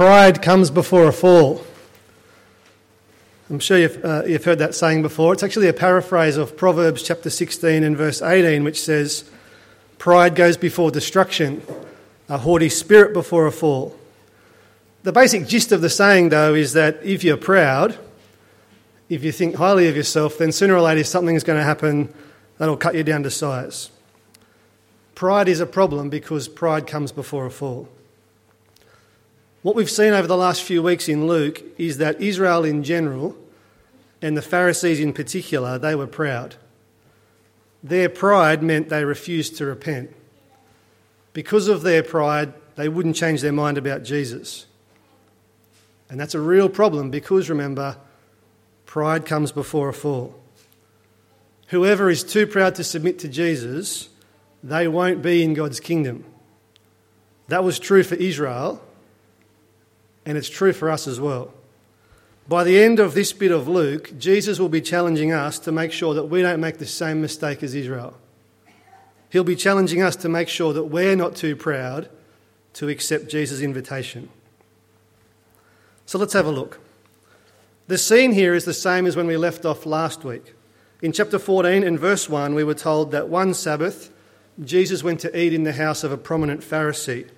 Pride comes before a fall. I'm sure you've, uh, you've heard that saying before. It's actually a paraphrase of Proverbs chapter 16 and verse 18, which says, Pride goes before destruction, a haughty spirit before a fall. The basic gist of the saying, though, is that if you're proud, if you think highly of yourself, then sooner or later something is going to happen that'll cut you down to size. Pride is a problem because pride comes before a fall. What we've seen over the last few weeks in Luke is that Israel in general, and the Pharisees in particular, they were proud. Their pride meant they refused to repent. Because of their pride, they wouldn't change their mind about Jesus. And that's a real problem because remember, pride comes before a fall. Whoever is too proud to submit to Jesus, they won't be in God's kingdom. That was true for Israel and it's true for us as well. By the end of this bit of Luke, Jesus will be challenging us to make sure that we don't make the same mistake as Israel. He'll be challenging us to make sure that we're not too proud to accept Jesus' invitation. So let's have a look. The scene here is the same as when we left off last week. In chapter 14 and verse 1, we were told that one Sabbath, Jesus went to eat in the house of a prominent Pharisee.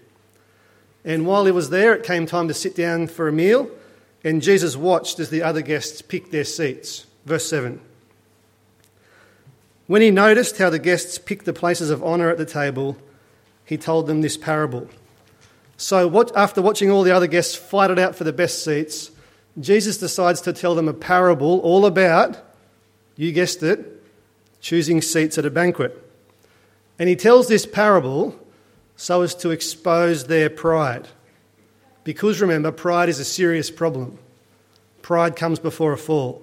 And while he was there, it came time to sit down for a meal, and Jesus watched as the other guests picked their seats. Verse 7. When he noticed how the guests picked the places of honour at the table, he told them this parable. So, what, after watching all the other guests fight it out for the best seats, Jesus decides to tell them a parable all about, you guessed it, choosing seats at a banquet. And he tells this parable so as to expose their pride. Because remember, pride is a serious problem. Pride comes before a fall.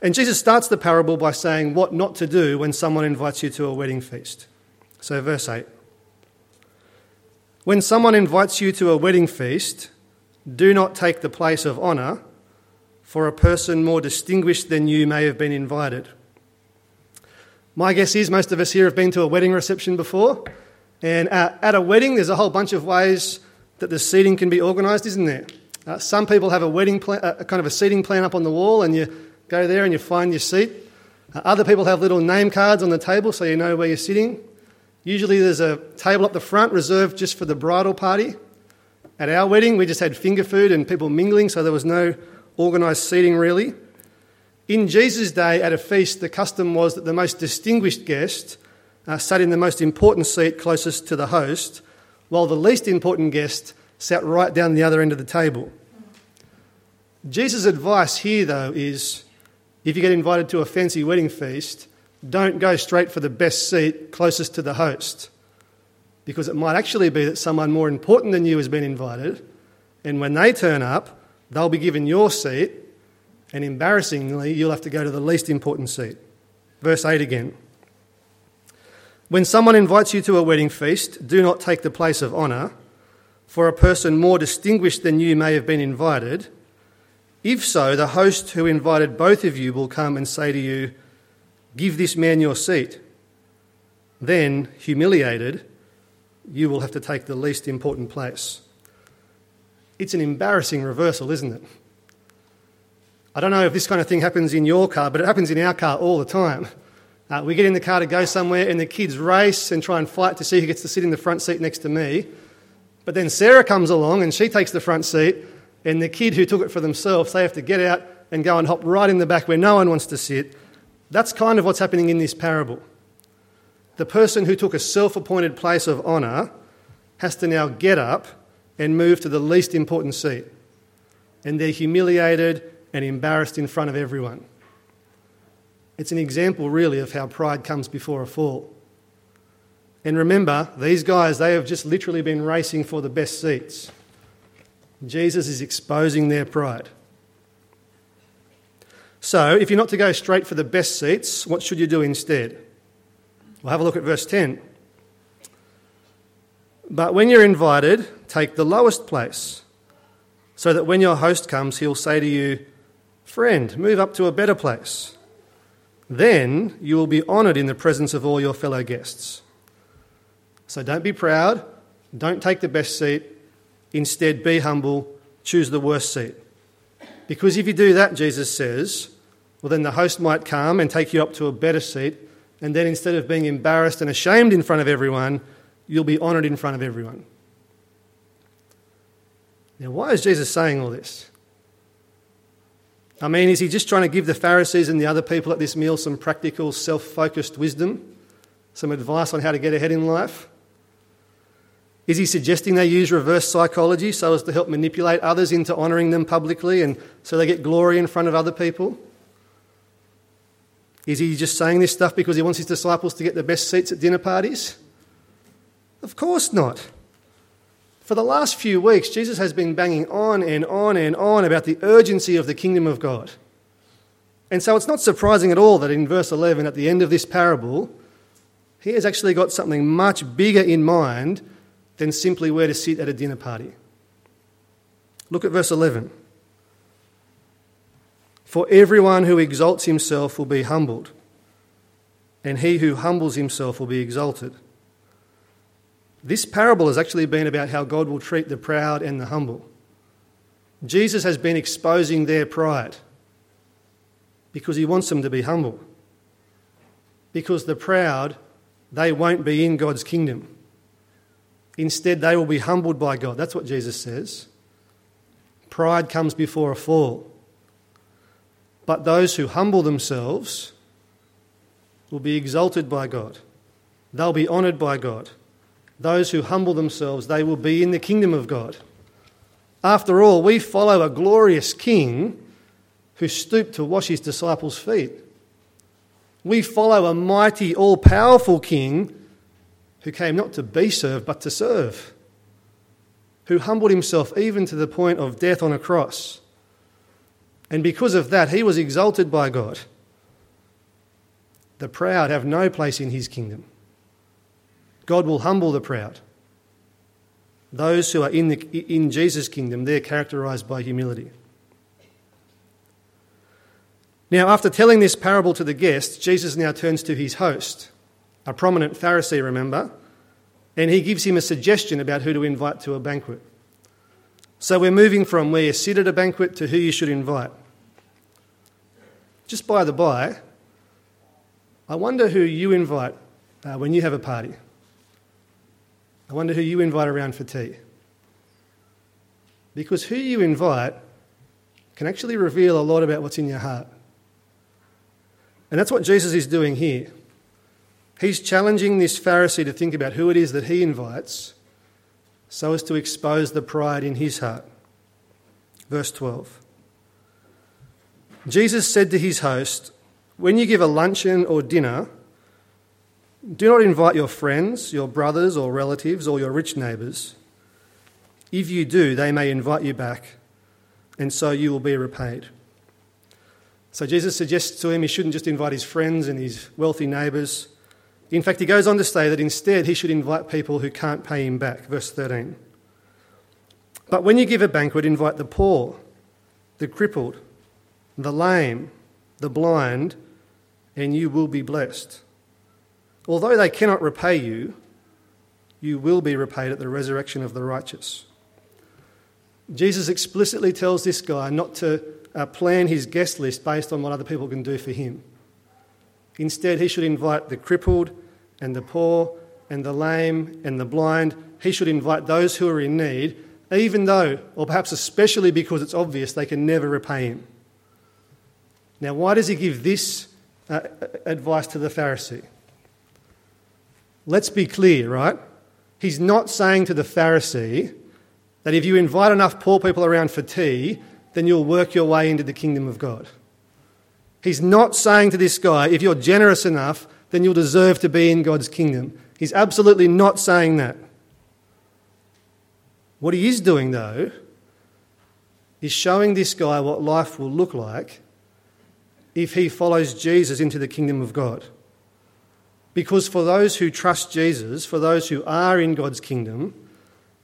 And Jesus starts the parable by saying what not to do when someone invites you to a wedding feast. So, verse 8 When someone invites you to a wedding feast, do not take the place of honour, for a person more distinguished than you may have been invited. My guess is most of us here have been to a wedding reception before. And uh, at a wedding, there's a whole bunch of ways that the seating can be organised, isn't there? Uh, some people have a wedding plan, kind of a seating plan up on the wall, and you go there and you find your seat. Uh, other people have little name cards on the table so you know where you're sitting. Usually, there's a table up the front reserved just for the bridal party. At our wedding, we just had finger food and people mingling, so there was no organised seating really. In Jesus' day, at a feast, the custom was that the most distinguished guest uh, sat in the most important seat closest to the host, while the least important guest sat right down the other end of the table. Jesus' advice here, though, is if you get invited to a fancy wedding feast, don't go straight for the best seat closest to the host, because it might actually be that someone more important than you has been invited, and when they turn up, they'll be given your seat, and embarrassingly, you'll have to go to the least important seat. Verse 8 again. When someone invites you to a wedding feast, do not take the place of honour, for a person more distinguished than you may have been invited. If so, the host who invited both of you will come and say to you, Give this man your seat. Then, humiliated, you will have to take the least important place. It's an embarrassing reversal, isn't it? I don't know if this kind of thing happens in your car, but it happens in our car all the time. Uh, we get in the car to go somewhere, and the kids race and try and fight to see who gets to sit in the front seat next to me. But then Sarah comes along and she takes the front seat, and the kid who took it for themselves, they have to get out and go and hop right in the back where no one wants to sit. That's kind of what's happening in this parable. The person who took a self appointed place of honour has to now get up and move to the least important seat. And they're humiliated and embarrassed in front of everyone. It's an example, really, of how pride comes before a fall. And remember, these guys, they have just literally been racing for the best seats. Jesus is exposing their pride. So, if you're not to go straight for the best seats, what should you do instead? Well, have a look at verse 10. But when you're invited, take the lowest place, so that when your host comes, he'll say to you, Friend, move up to a better place. Then you will be honoured in the presence of all your fellow guests. So don't be proud, don't take the best seat, Instead, be humble, choose the worst seat. Because if you do that, Jesus says, well, then the host might come and take you up to a better seat, and then instead of being embarrassed and ashamed in front of everyone, you'll be honoured in front of everyone. Now, why is Jesus saying all this? I mean, is he just trying to give the Pharisees and the other people at this meal some practical, self focused wisdom? Some advice on how to get ahead in life? Is he suggesting they use reverse psychology so as to help manipulate others into honouring them publicly and so they get glory in front of other people? Is he just saying this stuff because he wants his disciples to get the best seats at dinner parties? Of course not. For the last few weeks, Jesus has been banging on and on and on about the urgency of the kingdom of God. And so it's not surprising at all that in verse 11, at the end of this parable, he has actually got something much bigger in mind than simply where to sit at a dinner party. Look at verse 11. For everyone who exalts himself will be humbled, and he who humbles himself will be exalted. This parable has actually been about how God will treat the proud and the humble. Jesus has been exposing their pride because he wants them to be humble. Because the proud, they won't be in God's kingdom. Instead, they will be humbled by God. That's what Jesus says. Pride comes before a fall. But those who humble themselves will be exalted by God. They'll be honoured by God those who humble themselves, they will be in the kingdom of God. After all, we follow a glorious king who stooped to wash his disciples' feet. We follow a mighty, all powerful king who came not to be served, but to serve, who humbled himself even to the point of death on a cross. And because of that, he was exalted by God. The proud have no place in his kingdom. God will humble the proud. Those who are in, the, in Jesus' kingdom, they're characterized by humility. Now, after telling this parable to the guests, Jesus now turns to his host, a prominent Pharisee, remember, and he gives him a suggestion about who to invite to a banquet. So we're moving from where you sit at a banquet to who you should invite. Just by the by, I wonder who you invite uh, when you have a party. I wonder who you invite around for tea. Because who you invite can actually reveal a lot about what's in your heart. And that's what Jesus is doing here. He's challenging this Pharisee to think about who it is that he invites so as to expose the pride in his heart. Verse 12. Jesus said to his host, When you give a luncheon or dinner, do not invite your friends, your brothers or relatives, or your rich neighbours. If you do, they may invite you back, and so you will be repaid. So Jesus suggests to him he shouldn't just invite his friends and his wealthy neighbours. In fact, he goes on to say that instead he should invite people who can't pay him back. Verse 13. But when you give a banquet, invite the poor, the crippled, the lame, the blind, and you will be blessed Although they cannot repay you, you will be repaid at the resurrection of the righteous. Jesus explicitly tells this guy not to uh, plan his guest list based on what other people can do for him. Instead, he should invite the crippled and the poor and the lame and the blind. He should invite those who are in need, even though, or perhaps especially because it's obvious, they can never repay him. Now, why does he give this uh, advice to the Pharisee? Let's be clear, right? He's not saying to the Pharisee that if you invite enough poor people around for tea, then you'll work your way into the kingdom of God. He's not saying to this guy, if you're generous enough, then you'll deserve to be in God's kingdom. He's absolutely not saying that. What he is doing, though, is showing this guy what life will look like if he follows Jesus into the kingdom of God. Because for those who trust Jesus, for those who are in God's kingdom,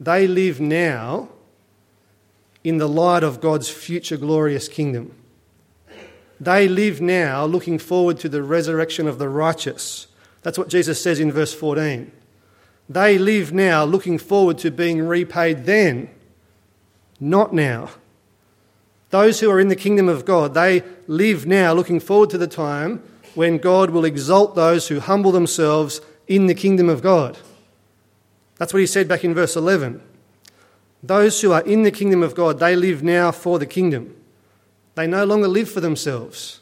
they live now in the light of God's future glorious kingdom. They live now looking forward to the resurrection of the righteous. That's what Jesus says in verse 14. They live now looking forward to being repaid then not now. Those who are in the kingdom of God, they live now looking forward to the time when God will exalt those who humble themselves in the kingdom of God. That's what he said back in verse 11. Those who are in the kingdom of God, they live now for the kingdom. They no longer live for themselves.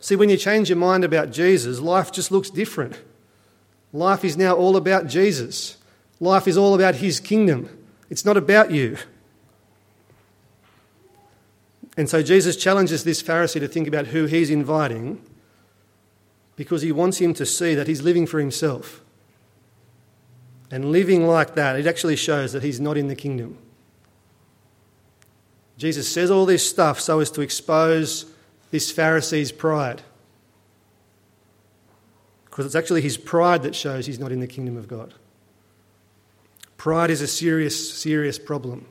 See, when you change your mind about Jesus, life just looks different. Life is now all about Jesus. Life is all about his kingdom. It's not about you. And so Jesus challenges this Pharisee to think about who he's inviting because he wants him to see that he's living for himself. And living like that, it actually shows that he's not in the kingdom. Jesus says all this stuff so as to expose this Pharisee's pride. Because it's actually his pride that shows he's not in the kingdom of God. Pride is a serious, serious problem.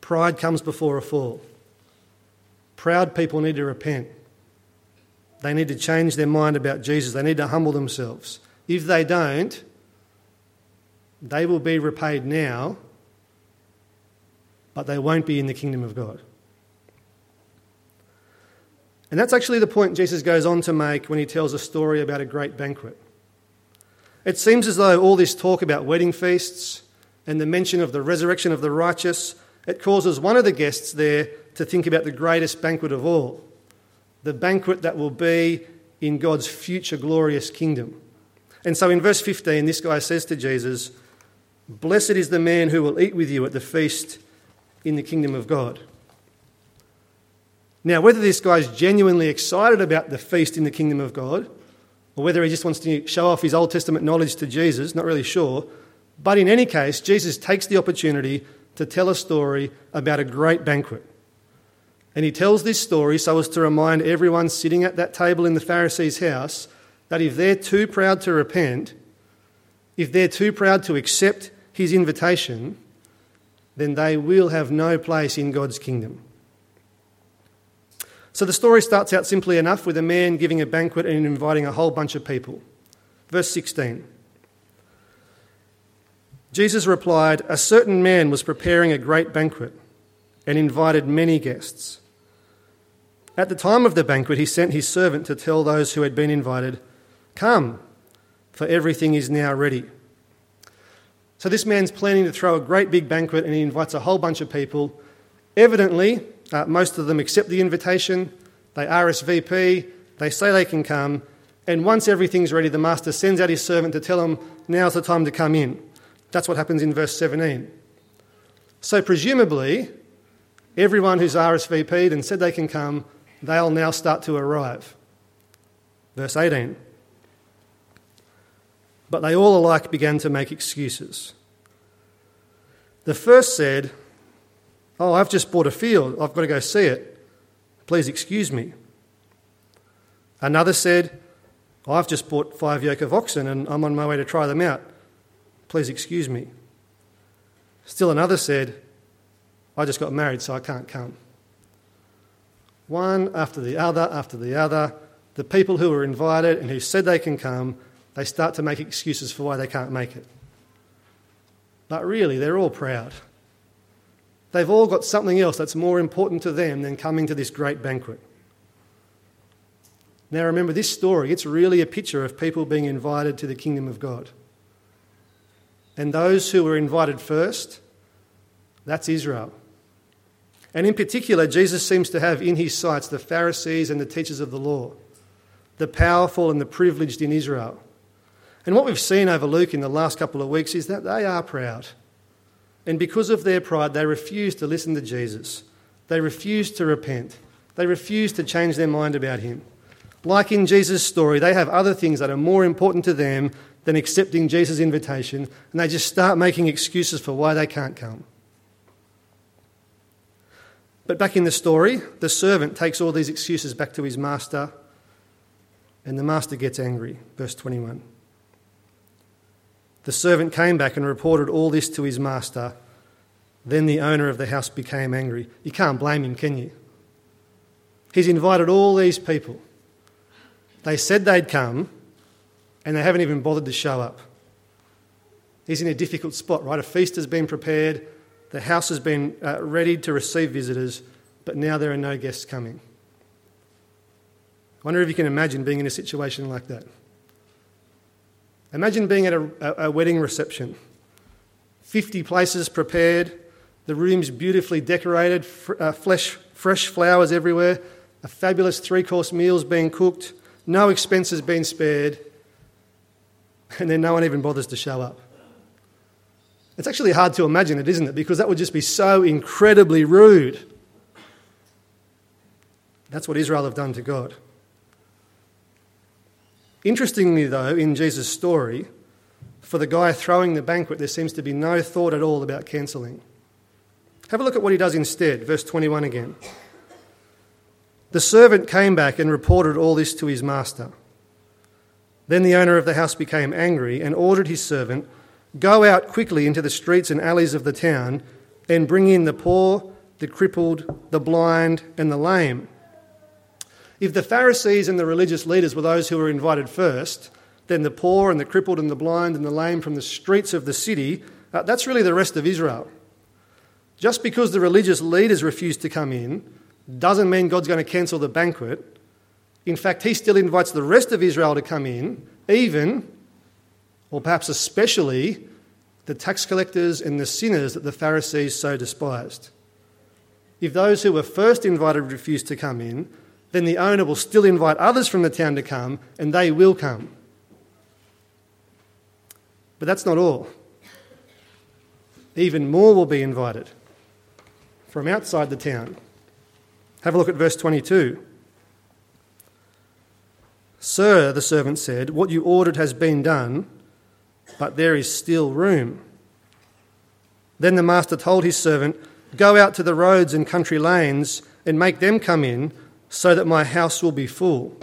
Pride comes before a fall. Proud people need to repent. They need to change their mind about Jesus. They need to humble themselves. If they don't, they will be repaid now, but they won't be in the kingdom of God. And that's actually the point Jesus goes on to make when he tells a story about a great banquet. It seems as though all this talk about wedding feasts and the mention of the resurrection of the righteous, it causes one of the guests there to think about the greatest banquet of all, the banquet that will be in God's future glorious kingdom. And so in verse 15, this guy says to Jesus, Blessed is the man who will eat with you at the feast in the kingdom of God. Now, whether this guy's genuinely excited about the feast in the kingdom of God, or whether he just wants to show off his Old Testament knowledge to Jesus, not really sure. But in any case, Jesus takes the opportunity to tell a story about a great banquet. And he tells this story so as to remind everyone sitting at that table in the Pharisee's house that if they're too proud to repent, if they're too proud to accept his invitation, then they will have no place in God's kingdom. So the story starts out simply enough with a man giving a banquet and inviting a whole bunch of people. Verse 16. Jesus replied, A certain man was preparing a great banquet and invited many guests. At the time of the banquet, he sent his servant to tell those who had been invited, Come, for everything is now ready. So this man's planning to throw a great big banquet and he invites a whole bunch of people. Evidently, uh, most of them accept the invitation, they RSVP, they say they can come, and once everything's ready, the master sends out his servant to tell them, now's the time to come in. That's what happens in verse 17. So, presumably, everyone who's RSVP'd and said they can come, they'll now start to arrive. Verse 18. But they all alike began to make excuses. The first said, Oh, I've just bought a field. I've got to go see it. Please excuse me. Another said, I've just bought five yoke of oxen and I'm on my way to try them out. Please excuse me. Still another said, I just got married, so I can't come. One after the other, after the other, the people who were invited and who said they can come, they start to make excuses for why they can't make it. But really, they're all proud. They've all got something else that's more important to them than coming to this great banquet. Now, remember this story, it's really a picture of people being invited to the kingdom of God. And those who were invited first, that's Israel. And in particular, Jesus seems to have in his sights the Pharisees and the teachers of the law, the powerful and the privileged in Israel. And what we've seen over Luke in the last couple of weeks is that they are proud. And because of their pride, they refuse to listen to Jesus. They refuse to repent. They refuse to change their mind about him. Like in Jesus' story, they have other things that are more important to them than accepting Jesus' invitation, and they just start making excuses for why they can't come. But back in the story, the servant takes all these excuses back to his master, and the master gets angry. Verse 21. The servant came back and reported all this to his master. Then the owner of the house became angry. You can't blame him, can you? He's invited all these people. They said they'd come, and they haven't even bothered to show up. He's in a difficult spot, right? A feast has been prepared. The house has been uh, readied to receive visitors, but now there are no guests coming. I wonder if you can imagine being in a situation like that. Imagine being at a, a wedding reception 50 places prepared, the rooms beautifully decorated, fr- uh, flesh, fresh flowers everywhere, a fabulous three course meals being cooked, no expenses being spared, and then no one even bothers to show up. It's actually hard to imagine it, isn't it? Because that would just be so incredibly rude. That's what Israel have done to God. Interestingly, though, in Jesus' story, for the guy throwing the banquet, there seems to be no thought at all about cancelling. Have a look at what he does instead, verse 21 again. The servant came back and reported all this to his master. Then the owner of the house became angry and ordered his servant, Go out quickly into the streets and alleys of the town and bring in the poor, the crippled, the blind, and the lame. If the Pharisees and the religious leaders were those who were invited first, then the poor and the crippled and the blind and the lame from the streets of the city, uh, that's really the rest of Israel. Just because the religious leaders refuse to come in doesn't mean God's going to cancel the banquet. In fact, He still invites the rest of Israel to come in, even, or perhaps especially, the tax collectors and the sinners that the Pharisees so despised. If those who were first invited refuse to come in, then the owner will still invite others from the town to come, and they will come. But that's not all. Even more will be invited from outside the town. Have a look at verse 22. Sir, the servant said, what you ordered has been done, but there is still room. Then the master told his servant, Go out to the roads and country lanes and make them come in, so that my house will be full.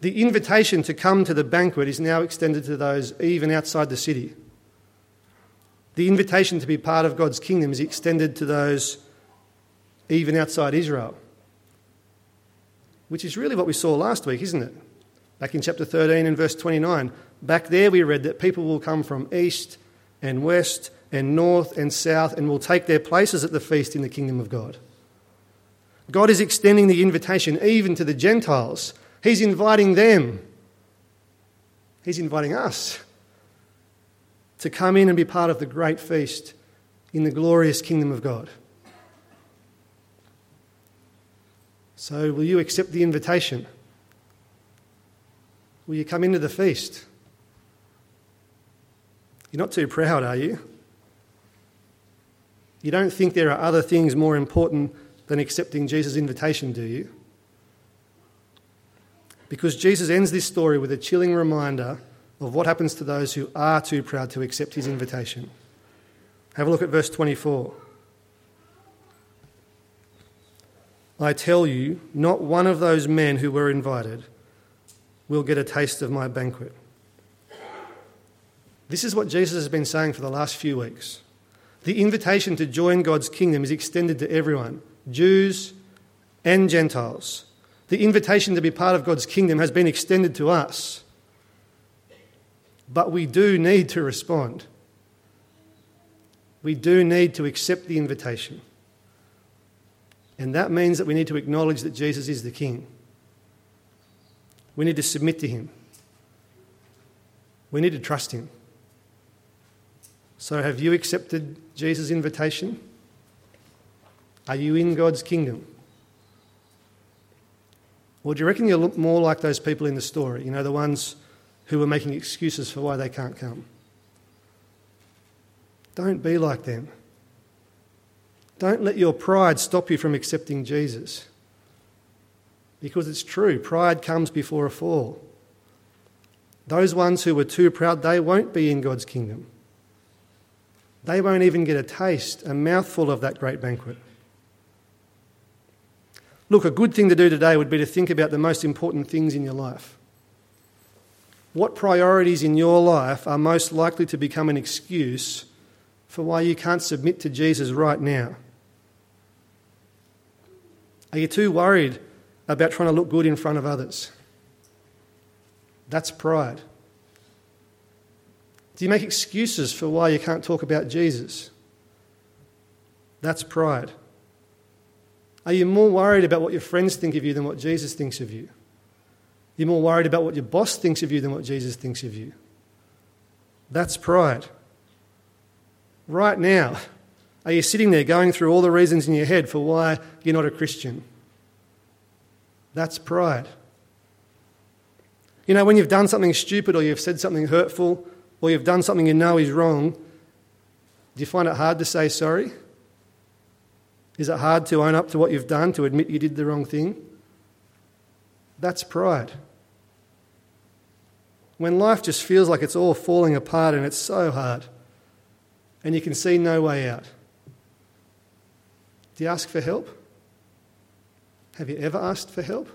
The invitation to come to the banquet is now extended to those even outside the city. The invitation to be part of God's kingdom is extended to those even outside Israel, which is really what we saw last week, isn't it? Back in chapter 13 and verse 29. Back there, we read that people will come from east and west and north and south and will take their places at the feast in the kingdom of God. God is extending the invitation even to the Gentiles. He's inviting them. He's inviting us to come in and be part of the great feast in the glorious kingdom of God. So, will you accept the invitation? Will you come into the feast? You're not too proud, are you? You don't think there are other things more important than accepting Jesus' invitation, do you? Because Jesus ends this story with a chilling reminder of what happens to those who are too proud to accept his invitation. Have a look at verse 24. I tell you, not one of those men who were invited will get a taste of my banquet. This is what Jesus has been saying for the last few weeks. The invitation to join God's kingdom is extended to everyone Jews and Gentiles. The invitation to be part of God's kingdom has been extended to us. But we do need to respond. We do need to accept the invitation. And that means that we need to acknowledge that Jesus is the King. We need to submit to Him. We need to trust Him. So, have you accepted Jesus' invitation? Are you in God's kingdom? Or do you reckon you're more like those people in the story? You know, the ones who were making excuses for why they can't come. Don't be like them. Don't let your pride stop you from accepting Jesus. Because it's true, pride comes before a fall. Those ones who were too proud, they won't be in God's kingdom. They won't even get a taste, a mouthful of that great banquet. Look, a good thing to do today would be to think about the most important things in your life. What priorities in your life are most likely to become an excuse for why you can't submit to Jesus right now? Are you too worried about trying to look good in front of others? That's pride. Do you make excuses for why you can't talk about Jesus? That's pride. Are you more worried about what your friends think of you than what Jesus thinks of you? You're more worried about what your boss thinks of you than what Jesus thinks of you. That's pride. Right now, are you sitting there going through all the reasons in your head for why you're not a Christian? That's pride. You know, when you've done something stupid or you've said something hurtful or you've done something you know is wrong, do you find it hard to say sorry? Is it hard to own up to what you've done, to admit you did the wrong thing? That's pride. When life just feels like it's all falling apart and it's so hard and you can see no way out, do you ask for help? Have you ever asked for help?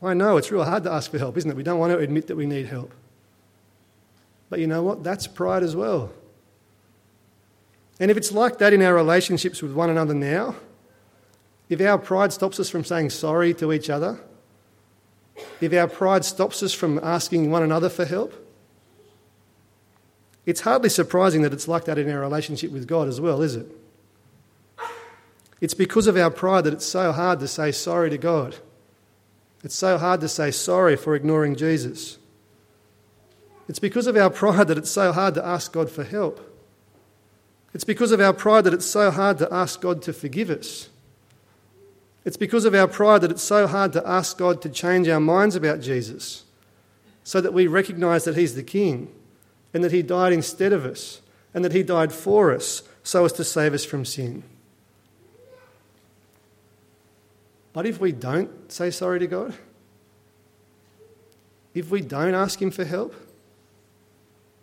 I know it's real hard to ask for help, isn't it? We don't want to admit that we need help. But you know what? That's pride as well. And if it's like that in our relationships with one another now, if our pride stops us from saying sorry to each other, if our pride stops us from asking one another for help, it's hardly surprising that it's like that in our relationship with God as well, is it? It's because of our pride that it's so hard to say sorry to God. It's so hard to say sorry for ignoring Jesus. It's because of our pride that it's so hard to ask God for help. It's because of our pride that it's so hard to ask God to forgive us. It's because of our pride that it's so hard to ask God to change our minds about Jesus so that we recognize that He's the King and that He died instead of us and that He died for us so as to save us from sin. But if we don't say sorry to God, if we don't ask Him for help,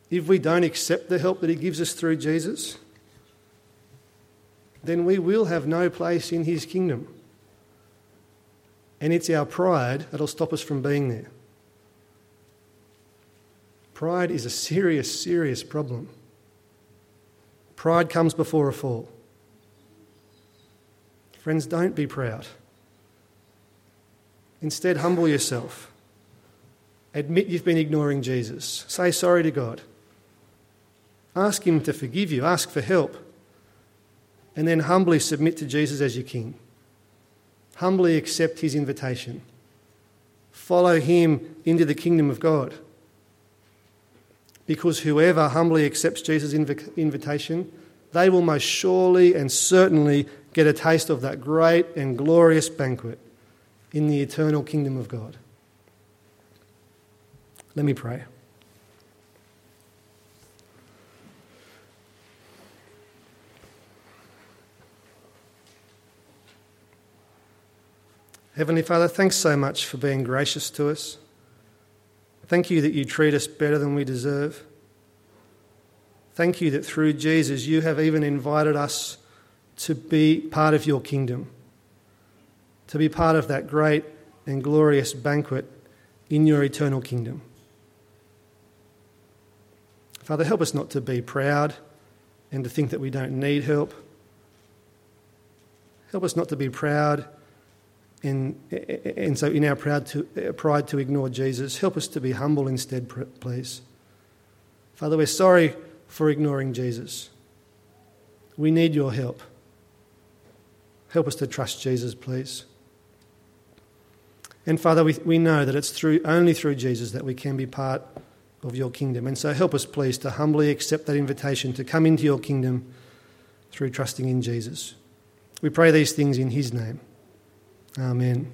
if we don't accept the help that He gives us through Jesus, then we will have no place in his kingdom. And it's our pride that'll stop us from being there. Pride is a serious, serious problem. Pride comes before a fall. Friends, don't be proud. Instead, humble yourself. Admit you've been ignoring Jesus. Say sorry to God. Ask Him to forgive you. Ask for help and then humbly submit to Jesus as your King. Humbly accept his invitation. Follow him into the kingdom of God. Because whoever humbly accepts Jesus' inv- invitation, they will most surely and certainly get a taste of that great and glorious banquet in the eternal kingdom of God. Let me pray. Heavenly Father, thanks so much for being gracious to us. Thank you that you treat us better than we deserve. Thank you that through Jesus you have even invited us to be part of your kingdom, to be part of that great and glorious banquet in your eternal kingdom. Father, help us not to be proud and to think that we don't need help. Help us not to be proud and, and so, in our proud to, uh, pride to ignore Jesus, help us to be humble instead, please. Father, we're sorry for ignoring Jesus. We need your help. Help us to trust Jesus, please. And Father, we, we know that it's through, only through Jesus that we can be part of your kingdom. And so help us, please, to humbly accept that invitation to come into your kingdom through trusting in Jesus. We pray these things in his name. Amen.